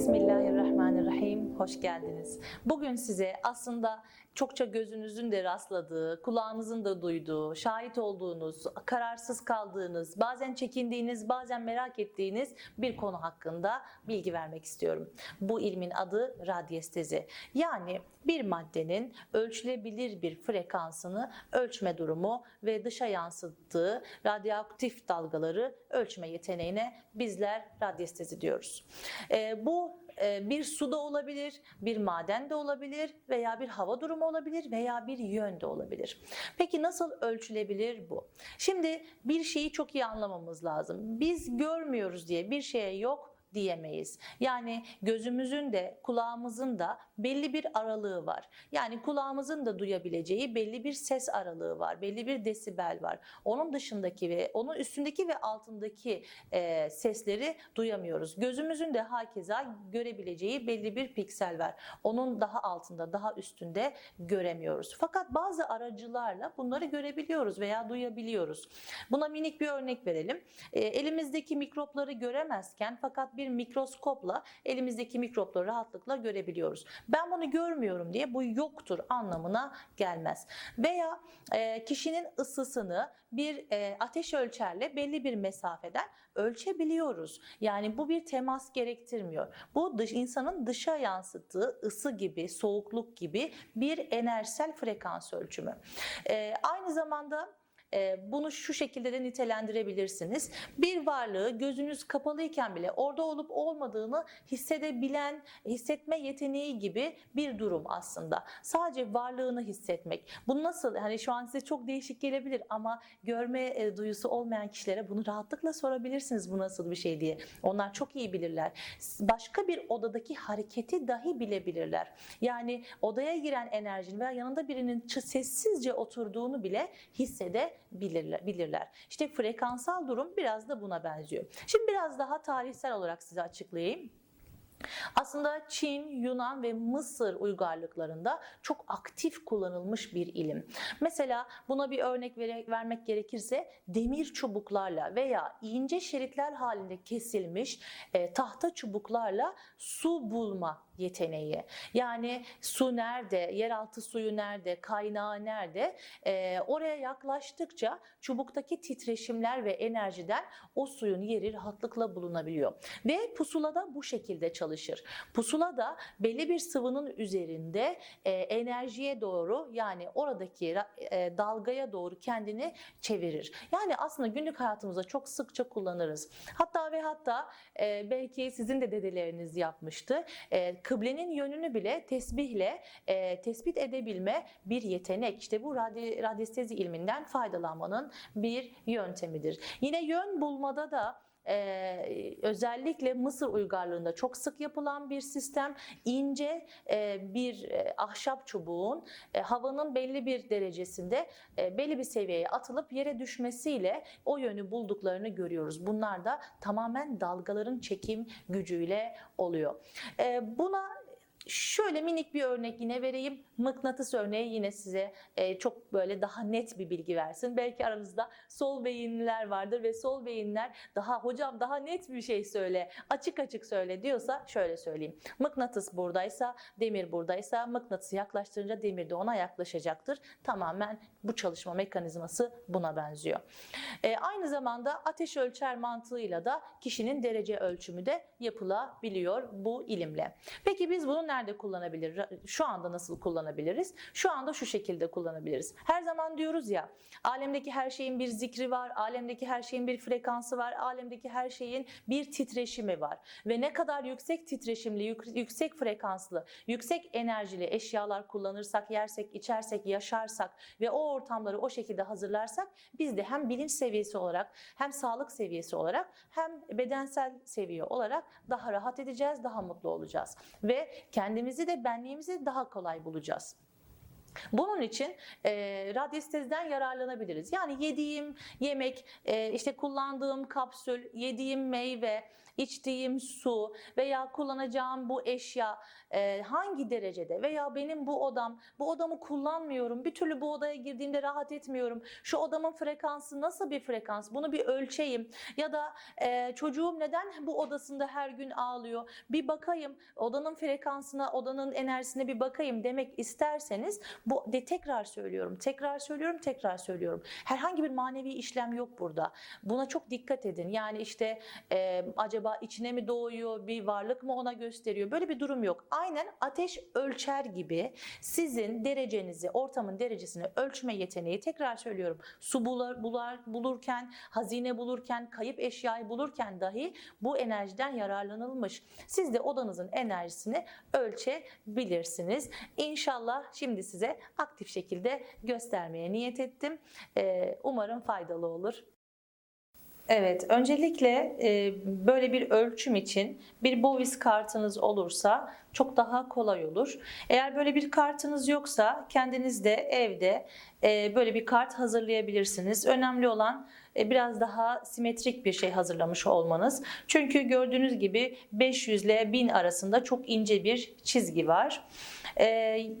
Bismillahirrahmanirrahim. Hoş geldiniz. Bugün size aslında çokça gözünüzün de rastladığı, kulağınızın da duyduğu, şahit olduğunuz, kararsız kaldığınız, bazen çekindiğiniz, bazen merak ettiğiniz bir konu hakkında bilgi vermek istiyorum. Bu ilmin adı radyestezi. Yani bir maddenin ölçülebilir bir frekansını ölçme durumu ve dışa yansıttığı radyoaktif dalgaları ölçme yeteneğine bizler radyestezi diyoruz. Ee, bu e, bir suda olabilir, bir maden de olabilir veya bir hava durumu olabilir veya bir yön de olabilir. Peki nasıl ölçülebilir bu? Şimdi bir şeyi çok iyi anlamamız lazım. Biz görmüyoruz diye bir şeye yok diyemeyiz. Yani gözümüzün de kulağımızın da belli bir aralığı var. Yani kulağımızın da duyabileceği belli bir ses aralığı var. Belli bir desibel var. Onun dışındaki ve onun üstündeki ve altındaki e, sesleri duyamıyoruz. Gözümüzün de hakeza görebileceği belli bir piksel var. Onun daha altında, daha üstünde göremiyoruz. Fakat bazı aracılarla bunları görebiliyoruz veya duyabiliyoruz. Buna minik bir örnek verelim. E, elimizdeki mikropları göremezken fakat bir mikroskopla elimizdeki mikropları rahatlıkla görebiliyoruz. Ben bunu görmüyorum diye bu yoktur anlamına gelmez. Veya e, kişinin ısısını bir e, ateş ölçerle belli bir mesafeden ölçebiliyoruz. Yani bu bir temas gerektirmiyor. Bu dış, insanın dışa yansıttığı ısı gibi, soğukluk gibi bir enerjisel frekans ölçümü. E, aynı zamanda bunu şu şekilde de nitelendirebilirsiniz. Bir varlığı gözünüz kapalıyken bile orada olup olmadığını hissedebilen, hissetme yeteneği gibi bir durum aslında. Sadece varlığını hissetmek. Bu nasıl? Hani şu an size çok değişik gelebilir ama görme e, duyusu olmayan kişilere bunu rahatlıkla sorabilirsiniz bu nasıl bir şey diye. Onlar çok iyi bilirler. Başka bir odadaki hareketi dahi bilebilirler. Yani odaya giren enerjinin veya yanında birinin sessizce oturduğunu bile hissedebilirler bilirler, bilirler. İşte frekansal durum biraz da buna benziyor. Şimdi biraz daha tarihsel olarak size açıklayayım. Aslında Çin, Yunan ve Mısır uygarlıklarında çok aktif kullanılmış bir ilim. Mesela buna bir örnek vermek gerekirse demir çubuklarla veya ince şeritler halinde kesilmiş e, tahta çubuklarla su bulma yeteneği. Yani su nerede, yeraltı suyu nerede, kaynağı nerede? E, oraya yaklaştıkça çubuktaki titreşimler ve enerjiden o suyun yeri rahatlıkla bulunabiliyor. Ve pusula da bu şekilde çalışır. Pusula da belli bir sıvının üzerinde e, enerjiye doğru yani oradaki ra- e, dalgaya doğru kendini çevirir. Yani aslında günlük hayatımızda çok sıkça kullanırız. Hatta ve hatta e, belki sizin de dedeleriniz yapmıştı. E, kıblenin yönünü bile tesbihle e, tespit edebilme bir yetenek. İşte bu radyo, radyestezi ilminden faydalanmanın bir yöntemidir. Yine yön bulmada da ee, özellikle Mısır uygarlığında çok sık yapılan bir sistem. İnce e, bir e, ahşap çubuğun e, havanın belli bir derecesinde e, belli bir seviyeye atılıp yere düşmesiyle o yönü bulduklarını görüyoruz. Bunlar da tamamen dalgaların çekim gücüyle oluyor. E, buna Şöyle minik bir örnek yine vereyim. Mıknatıs örneği yine size e, çok böyle daha net bir bilgi versin. Belki aranızda sol beyinliler vardır ve sol beyinler daha hocam daha net bir şey söyle, açık açık söyle diyorsa şöyle söyleyeyim. Mıknatıs buradaysa, demir buradaysa mıknatısı yaklaştırınca demir de ona yaklaşacaktır. Tamamen bu çalışma mekanizması buna benziyor. E, aynı zamanda ateş ölçer mantığıyla da kişinin derece ölçümü de yapılabiliyor bu ilimle. Peki biz bunu nerede kullanabilir? Şu anda nasıl kullanabiliriz? Şu anda şu şekilde kullanabiliriz. Her zaman diyoruz ya, alemdeki her şeyin bir zikri var, alemdeki her şeyin bir frekansı var, alemdeki her şeyin bir titreşimi var. Ve ne kadar yüksek titreşimli, yük- yüksek frekanslı, yüksek enerjili eşyalar kullanırsak, yersek, içersek, yaşarsak ve o ortamları o şekilde hazırlarsak biz de hem bilinç seviyesi olarak hem sağlık seviyesi olarak hem bedensel seviye olarak daha rahat edeceğiz, daha mutlu olacağız. Ve kendimizi de benliğimizi daha kolay bulacağız. Bunun için e, radyestezden yararlanabiliriz. Yani yediğim yemek, e, işte kullandığım kapsül, yediğim meyve, içtiğim su veya kullanacağım bu eşya e, hangi derecede veya benim bu odam, bu odamı kullanmıyorum, bir türlü bu odaya girdiğimde rahat etmiyorum. Şu odamın frekansı nasıl bir frekans? Bunu bir ölçeyim. Ya da e, çocuğum neden bu odasında her gün ağlıyor? Bir bakayım, odanın frekansına, odanın enerjisine bir bakayım demek isterseniz bu de tekrar söylüyorum, tekrar söylüyorum, tekrar söylüyorum. Herhangi bir manevi işlem yok burada. Buna çok dikkat edin. Yani işte e, acaba içine mi doğuyor, bir varlık mı ona gösteriyor? Böyle bir durum yok. Aynen ateş ölçer gibi sizin derecenizi, ortamın derecesini ölçme yeteneği tekrar söylüyorum. Su bular, bular, bulurken, hazine bulurken, kayıp eşyayı bulurken dahi bu enerjiden yararlanılmış. Siz de odanızın enerjisini ölçebilirsiniz. İnşallah şimdi size aktif şekilde göstermeye niyet ettim. Ee, umarım faydalı olur. Evet, öncelikle e, böyle bir ölçüm için bir Bovis kartınız olursa çok daha kolay olur. Eğer böyle bir kartınız yoksa kendiniz de evde e, böyle bir kart hazırlayabilirsiniz. Önemli olan biraz daha simetrik bir şey hazırlamış olmanız. Çünkü gördüğünüz gibi 500 ile 1000 arasında çok ince bir çizgi var. Ee,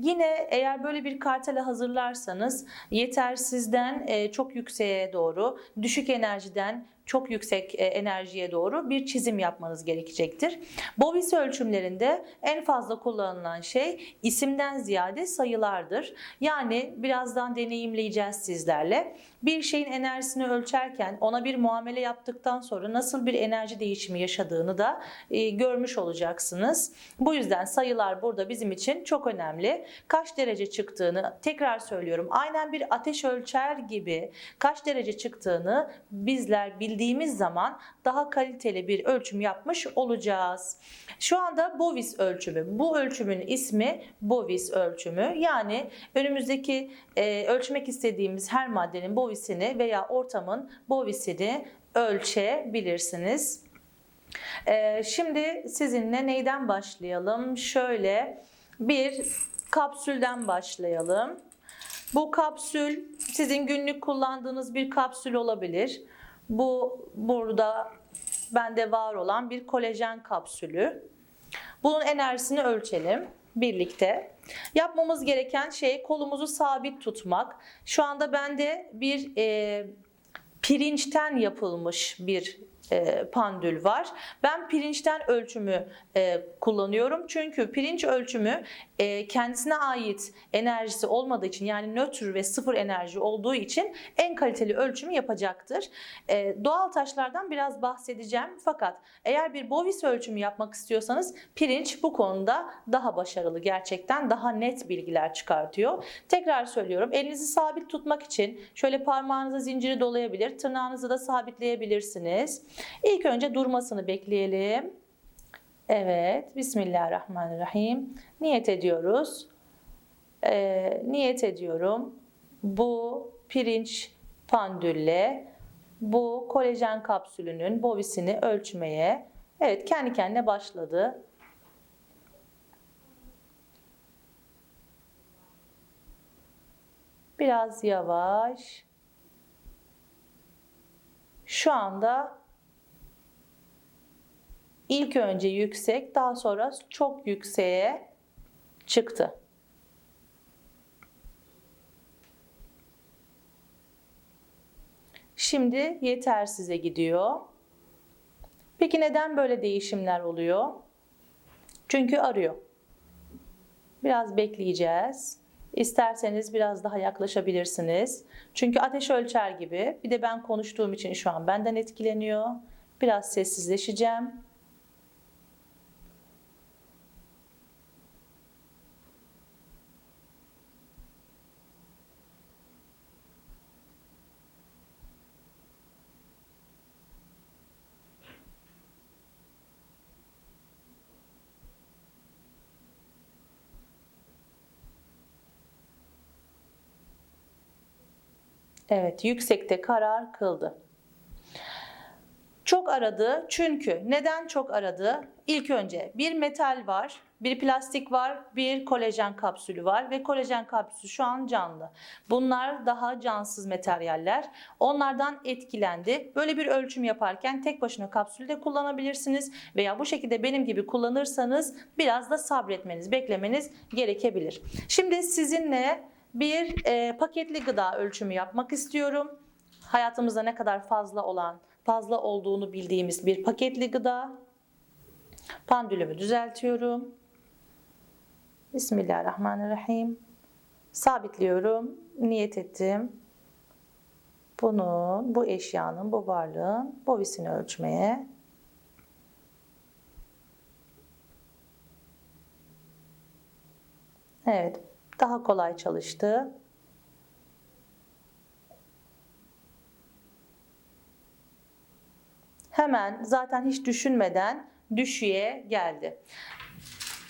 yine eğer böyle bir kartela hazırlarsanız yetersizden e, çok yükseğe doğru, düşük enerjiden çok yüksek e, enerjiye doğru bir çizim yapmanız gerekecektir. Bovis ölçümlerinde en fazla kullanılan şey isimden ziyade sayılardır. Yani birazdan deneyimleyeceğiz sizlerle. Bir şeyin enerjisini ölçerken ona bir muamele yaptıktan sonra nasıl bir enerji değişimi yaşadığını da e, görmüş olacaksınız. Bu yüzden sayılar burada bizim için çok önemli. Kaç derece çıktığını tekrar söylüyorum. Aynen bir ateş ölçer gibi kaç derece çıktığını bizler bildiğimiz zaman daha kaliteli bir ölçüm yapmış olacağız. Şu anda Bovis ölçümü. Bu ölçümün ismi Bovis ölçümü. Yani önümüzdeki e, ölçmek istediğimiz her maddenin Bovis'ini veya ortamın Bovis'ini ölçebilirsiniz. E, şimdi sizinle neyden başlayalım? Şöyle bir kapsülden başlayalım. Bu kapsül sizin günlük kullandığınız bir kapsül olabilir. Bu burada bende var olan bir kolajen kapsülü. Bunun enerjisini ölçelim birlikte. Yapmamız gereken şey kolumuzu sabit tutmak. Şu anda bende bir e, pirinçten yapılmış bir e, pandül var. Ben pirinçten ölçümü e, kullanıyorum. Çünkü pirinç ölçümü e, kendisine ait enerjisi olmadığı için yani nötr ve sıfır enerji olduğu için en kaliteli ölçümü yapacaktır. E, doğal taşlardan biraz bahsedeceğim. Fakat eğer bir bovis ölçümü yapmak istiyorsanız pirinç bu konuda daha başarılı gerçekten daha net bilgiler çıkartıyor. Tekrar söylüyorum elinizi sabit tutmak için şöyle parmağınıza zinciri dolayabilir, tırnağınızı da sabitleyebilirsiniz. İlk önce durmasını bekleyelim. Evet, Bismillahirrahmanirrahim. Niyet ediyoruz. Ee, niyet ediyorum. Bu pirinç pandülle bu kolajen kapsülünün bovisini ölçmeye. Evet, kendi kendine başladı. Biraz yavaş. Şu anda İlk önce yüksek, daha sonra çok yükseğe çıktı. Şimdi yetersize gidiyor. Peki neden böyle değişimler oluyor? Çünkü arıyor. Biraz bekleyeceğiz. İsterseniz biraz daha yaklaşabilirsiniz. Çünkü ateş ölçer gibi. Bir de ben konuştuğum için şu an benden etkileniyor. Biraz sessizleşeceğim. Evet, yüksekte karar kıldı. Çok aradı çünkü neden çok aradı? İlk önce bir metal var. bir plastik var, bir kolajen kapsülü var ve kolajen kapsülü şu an canlı. Bunlar daha cansız materyaller. Onlardan etkilendi. Böyle bir ölçüm yaparken tek başına kapsülü de kullanabilirsiniz veya bu şekilde benim gibi kullanırsanız biraz da sabretmeniz, beklemeniz gerekebilir. Şimdi sizinle bir e, paketli gıda ölçümü yapmak istiyorum. Hayatımızda ne kadar fazla olan, fazla olduğunu bildiğimiz bir paketli gıda. Pandülümü düzeltiyorum. Bismillahirrahmanirrahim. Sabitliyorum. Niyet ettim. Bunun, bu eşyanın, bu varlığın bovisini ölçmeye. Evet, daha kolay çalıştı. Hemen zaten hiç düşünmeden düşüğe geldi.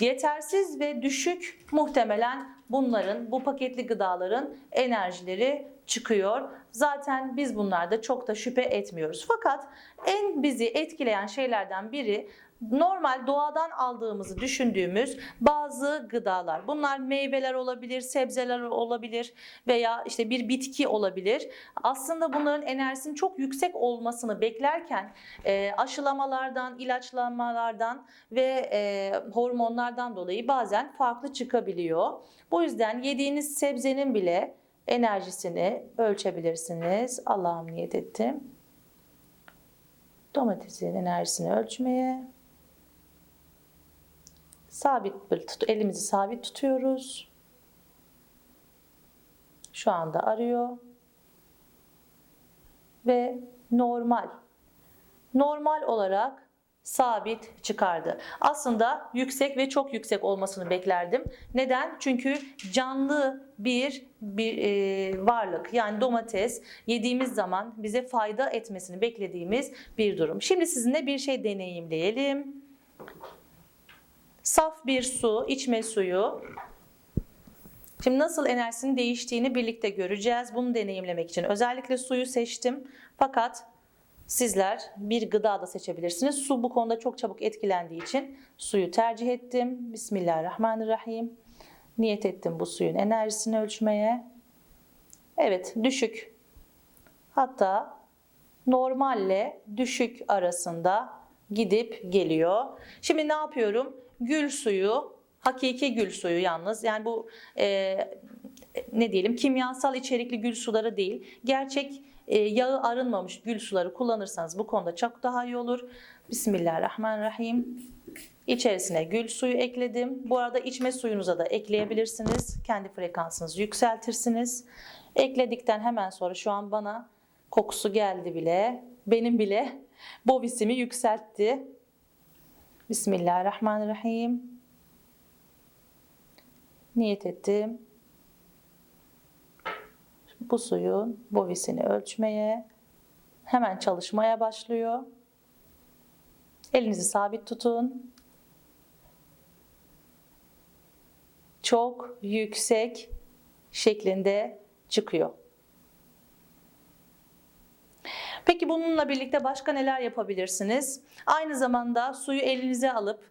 Yetersiz ve düşük muhtemelen bunların, bu paketli gıdaların enerjileri çıkıyor. Zaten biz bunlarda çok da şüphe etmiyoruz. Fakat en bizi etkileyen şeylerden biri normal doğadan aldığımızı düşündüğümüz bazı gıdalar. Bunlar meyveler olabilir, sebzeler olabilir veya işte bir bitki olabilir. Aslında bunların enerjisinin çok yüksek olmasını beklerken e, aşılamalardan, ilaçlamalardan ve e, hormonlardan dolayı bazen farklı çıkabiliyor. Bu yüzden yediğiniz sebzenin bile enerjisini ölçebilirsiniz. Allah'ım niyet ettim. Domatesin enerjisini ölçmeye sabit böyle tut, elimizi sabit tutuyoruz. Şu anda arıyor. Ve normal. Normal olarak sabit çıkardı. Aslında yüksek ve çok yüksek olmasını beklerdim. Neden? Çünkü canlı bir bir e, varlık yani domates yediğimiz zaman bize fayda etmesini beklediğimiz bir durum. Şimdi sizinle bir şey deneyimleyelim. Saf bir su, içme suyu. Şimdi nasıl enerjisinin değiştiğini birlikte göreceğiz. Bunu deneyimlemek için özellikle suyu seçtim. Fakat sizler bir gıda da seçebilirsiniz. Su bu konuda çok çabuk etkilendiği için suyu tercih ettim. Bismillahirrahmanirrahim. Niyet ettim bu suyun enerjisini ölçmeye. Evet, düşük. Hatta normalle düşük arasında gidip geliyor. Şimdi ne yapıyorum? Gül suyu, hakiki gül suyu yalnız. Yani bu e, ne diyelim kimyasal içerikli gül suları değil. Gerçek e, yağı arınmamış gül suları kullanırsanız bu konuda çok daha iyi olur. Bismillahirrahmanirrahim. İçerisine gül suyu ekledim. Bu arada içme suyunuza da ekleyebilirsiniz. Kendi frekansınızı yükseltirsiniz. Ekledikten hemen sonra şu an bana kokusu geldi bile. Benim bile bovisimi yükseltti. Bismillahirrahmanirrahim. Niyet ettim. Bu suyun bovisini ölçmeye hemen çalışmaya başlıyor. Elinizi sabit tutun. Çok yüksek şeklinde çıkıyor. Peki bununla birlikte başka neler yapabilirsiniz? Aynı zamanda suyu elinize alıp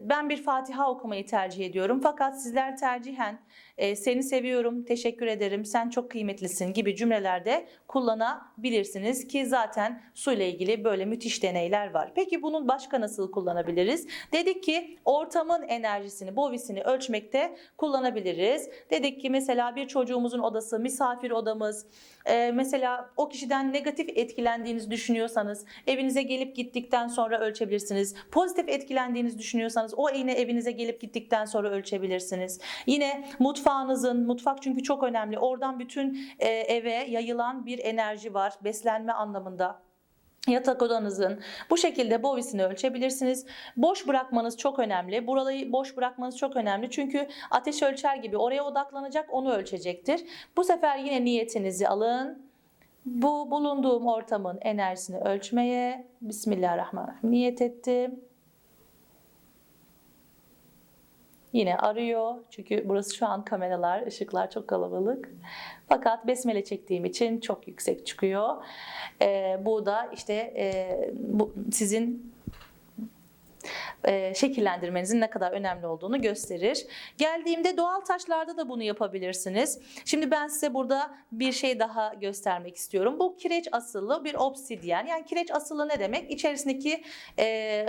ben bir Fatiha okumayı tercih ediyorum. Fakat sizler tercihen e, seni seviyorum, teşekkür ederim, sen çok kıymetlisin gibi cümlelerde kullanabilirsiniz ki zaten su ile ilgili böyle müthiş deneyler var. Peki bunun başka nasıl kullanabiliriz? Dedik ki ortamın enerjisini, bovisini ölçmekte kullanabiliriz. Dedik ki mesela bir çocuğumuzun odası, misafir odamız, e, mesela o kişiden negatif etkilendiğinizi düşünüyorsanız evinize gelip gittikten sonra ölçebilirsiniz. Pozitif etkilendiğinizi düşünüyorsanız o yine evinize gelip gittikten sonra ölçebilirsiniz. Yine mutfağınızın, mutfak çünkü çok önemli. Oradan bütün e, eve yayılan bir enerji var beslenme anlamında yatak odanızın bu şekilde bovisini ölçebilirsiniz. Boş bırakmanız çok önemli. Burayı boş bırakmanız çok önemli. Çünkü ateş ölçer gibi oraya odaklanacak, onu ölçecektir. Bu sefer yine niyetinizi alın. Bu bulunduğum ortamın enerjisini ölçmeye Bismillahirrahmanirrahim niyet ettim. Yine arıyor çünkü burası şu an kameralar, ışıklar çok kalabalık. Fakat besmele çektiğim için çok yüksek çıkıyor. Ee, bu da işte e, bu, sizin e, şekillendirmenizin ne kadar önemli olduğunu gösterir. Geldiğimde doğal taşlarda da bunu yapabilirsiniz. Şimdi ben size burada bir şey daha göstermek istiyorum. Bu kireç asıllı bir obsidyen. Yani kireç asıllı ne demek? İçerisindeki e,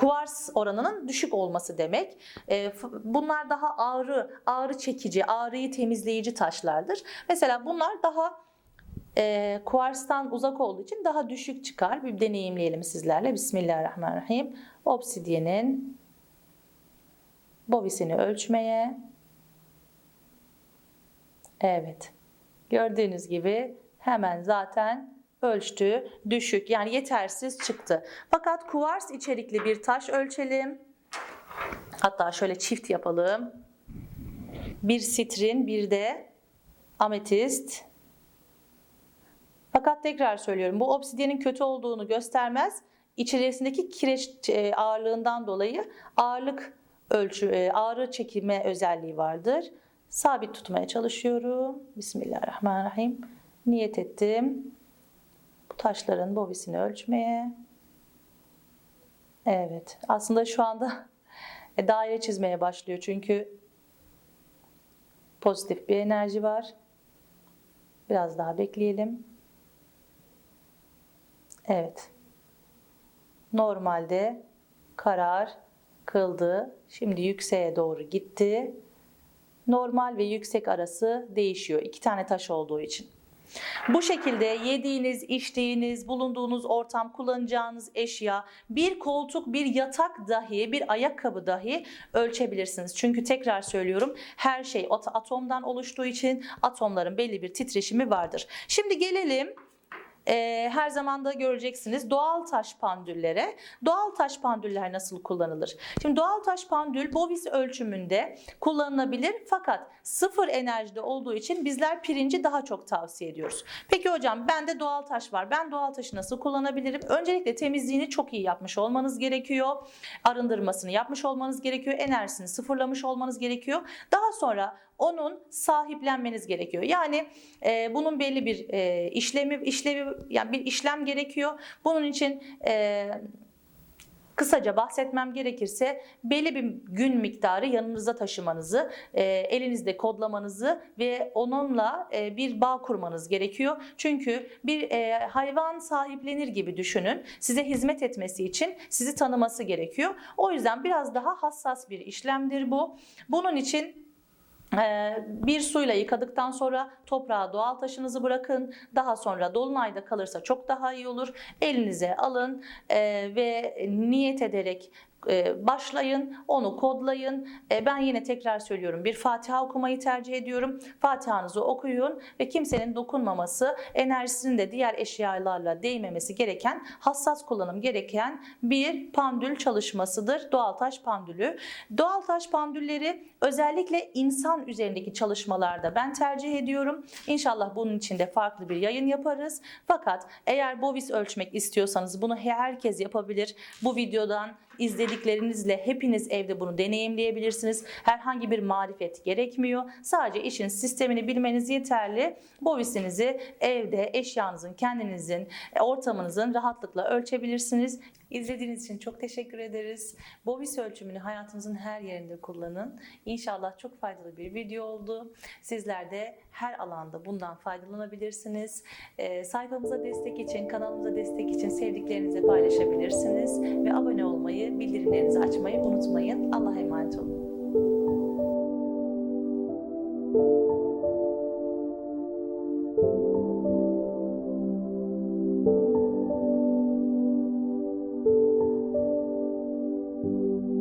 kuvars oranının düşük olması demek. E, bunlar daha ağrı, ağrı çekici, ağrıyı temizleyici taşlardır. Mesela bunlar daha e, uzak olduğu için daha düşük çıkar. Bir deneyimleyelim sizlerle. Bismillahirrahmanirrahim. Obsidyenin bovisini ölçmeye. Evet. Gördüğünüz gibi hemen zaten ölçtü. Düşük yani yetersiz çıktı. Fakat kuvars içerikli bir taş ölçelim. Hatta şöyle çift yapalım. Bir sitrin, bir de ametist. Fakat tekrar söylüyorum bu obsidyenin kötü olduğunu göstermez. İçerisindeki kireç e, ağırlığından dolayı ağırlık ölçü, e, ağrı çekilme özelliği vardır. Sabit tutmaya çalışıyorum. Bismillahirrahmanirrahim. Niyet ettim. Taşların bovisini ölçmeye. Evet. Aslında şu anda e, daire çizmeye başlıyor çünkü pozitif bir enerji var. Biraz daha bekleyelim. Evet. Normalde karar kıldı. Şimdi yükseğe doğru gitti. Normal ve yüksek arası değişiyor. İki tane taş olduğu için. Bu şekilde yediğiniz, içtiğiniz, bulunduğunuz ortam, kullanacağınız eşya, bir koltuk, bir yatak dahi, bir ayakkabı dahi ölçebilirsiniz. Çünkü tekrar söylüyorum her şey at- atomdan oluştuğu için atomların belli bir titreşimi vardır. Şimdi gelelim e, her zaman da göreceksiniz doğal taş pandüllere. Doğal taş pandüller nasıl kullanılır? Şimdi doğal taş pandül bovis ölçümünde kullanılabilir fakat sıfır enerjide olduğu için bizler pirinci daha çok tavsiye ediyoruz. Peki hocam bende doğal taş var. Ben doğal taşı nasıl kullanabilirim? Öncelikle temizliğini çok iyi yapmış olmanız gerekiyor. Arındırmasını yapmış olmanız gerekiyor. Enerjisini sıfırlamış olmanız gerekiyor. Daha sonra onun sahiplenmeniz gerekiyor. Yani e, bunun belli bir e, işlemi işlevi yani bir işlem gerekiyor. Bunun için e, Kısaca bahsetmem gerekirse belli bir gün miktarı yanınızda taşımanızı, e, elinizde kodlamanızı ve onunla e, bir bağ kurmanız gerekiyor. Çünkü bir e, hayvan sahiplenir gibi düşünün. Size hizmet etmesi için sizi tanıması gerekiyor. O yüzden biraz daha hassas bir işlemdir bu. Bunun için bir suyla yıkadıktan sonra toprağa doğal taşınızı bırakın. Daha sonra dolunayda kalırsa çok daha iyi olur. Elinize alın e, ve niyet ederek başlayın, onu kodlayın. E, Ben yine tekrar söylüyorum bir Fatiha okumayı tercih ediyorum. Fatiha'nızı okuyun ve kimsenin dokunmaması, enerjisinin de diğer eşyalarla değmemesi gereken, hassas kullanım gereken bir pandül çalışmasıdır. Doğal taş pandülü. Doğal taş pandülleri özellikle insan üzerindeki çalışmalarda ben tercih ediyorum. İnşallah bunun için de farklı bir yayın yaparız. Fakat eğer bovis ölçmek istiyorsanız bunu herkes yapabilir. Bu videodan izlediklerinizle hepiniz evde bunu deneyimleyebilirsiniz. Herhangi bir marifet gerekmiyor. Sadece işin sistemini bilmeniz yeterli. Bovisinizi evde eşyanızın, kendinizin, e, ortamınızın rahatlıkla ölçebilirsiniz. İzlediğiniz için çok teşekkür ederiz. Bovis ölçümünü hayatınızın her yerinde kullanın. İnşallah çok faydalı bir video oldu. Sizler de her alanda bundan faydalanabilirsiniz. Ee, sayfamıza destek için, kanalımıza destek için sevdiklerinizle paylaşabilirsiniz. Ve abone olmayı, bildirimlerinizi açmayı unutmayın. Allah'a emanet olun.